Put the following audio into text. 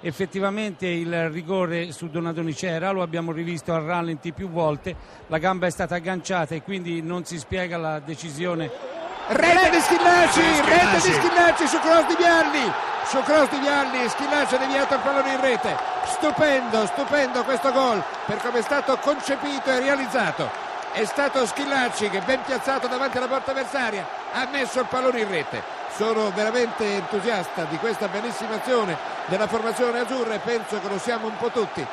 Effettivamente il rigore su Donatoni c'era, lo abbiamo rivisto al rallenti più volte, la gamba è stata agganciata e quindi non si spiega la decisione. Rete di Schillaci, rete di Schillaci su cross di Vialli, su cross di Vialli, Schillaci ha deviato il pallone in rete. Stupendo, stupendo questo gol per come è stato concepito e realizzato. È stato Schillacci che ben piazzato davanti alla porta avversaria ha messo il pallone in rete. Sono veramente entusiasta di questa bellissima azione della formazione azzurra e penso che lo siamo un po' tutti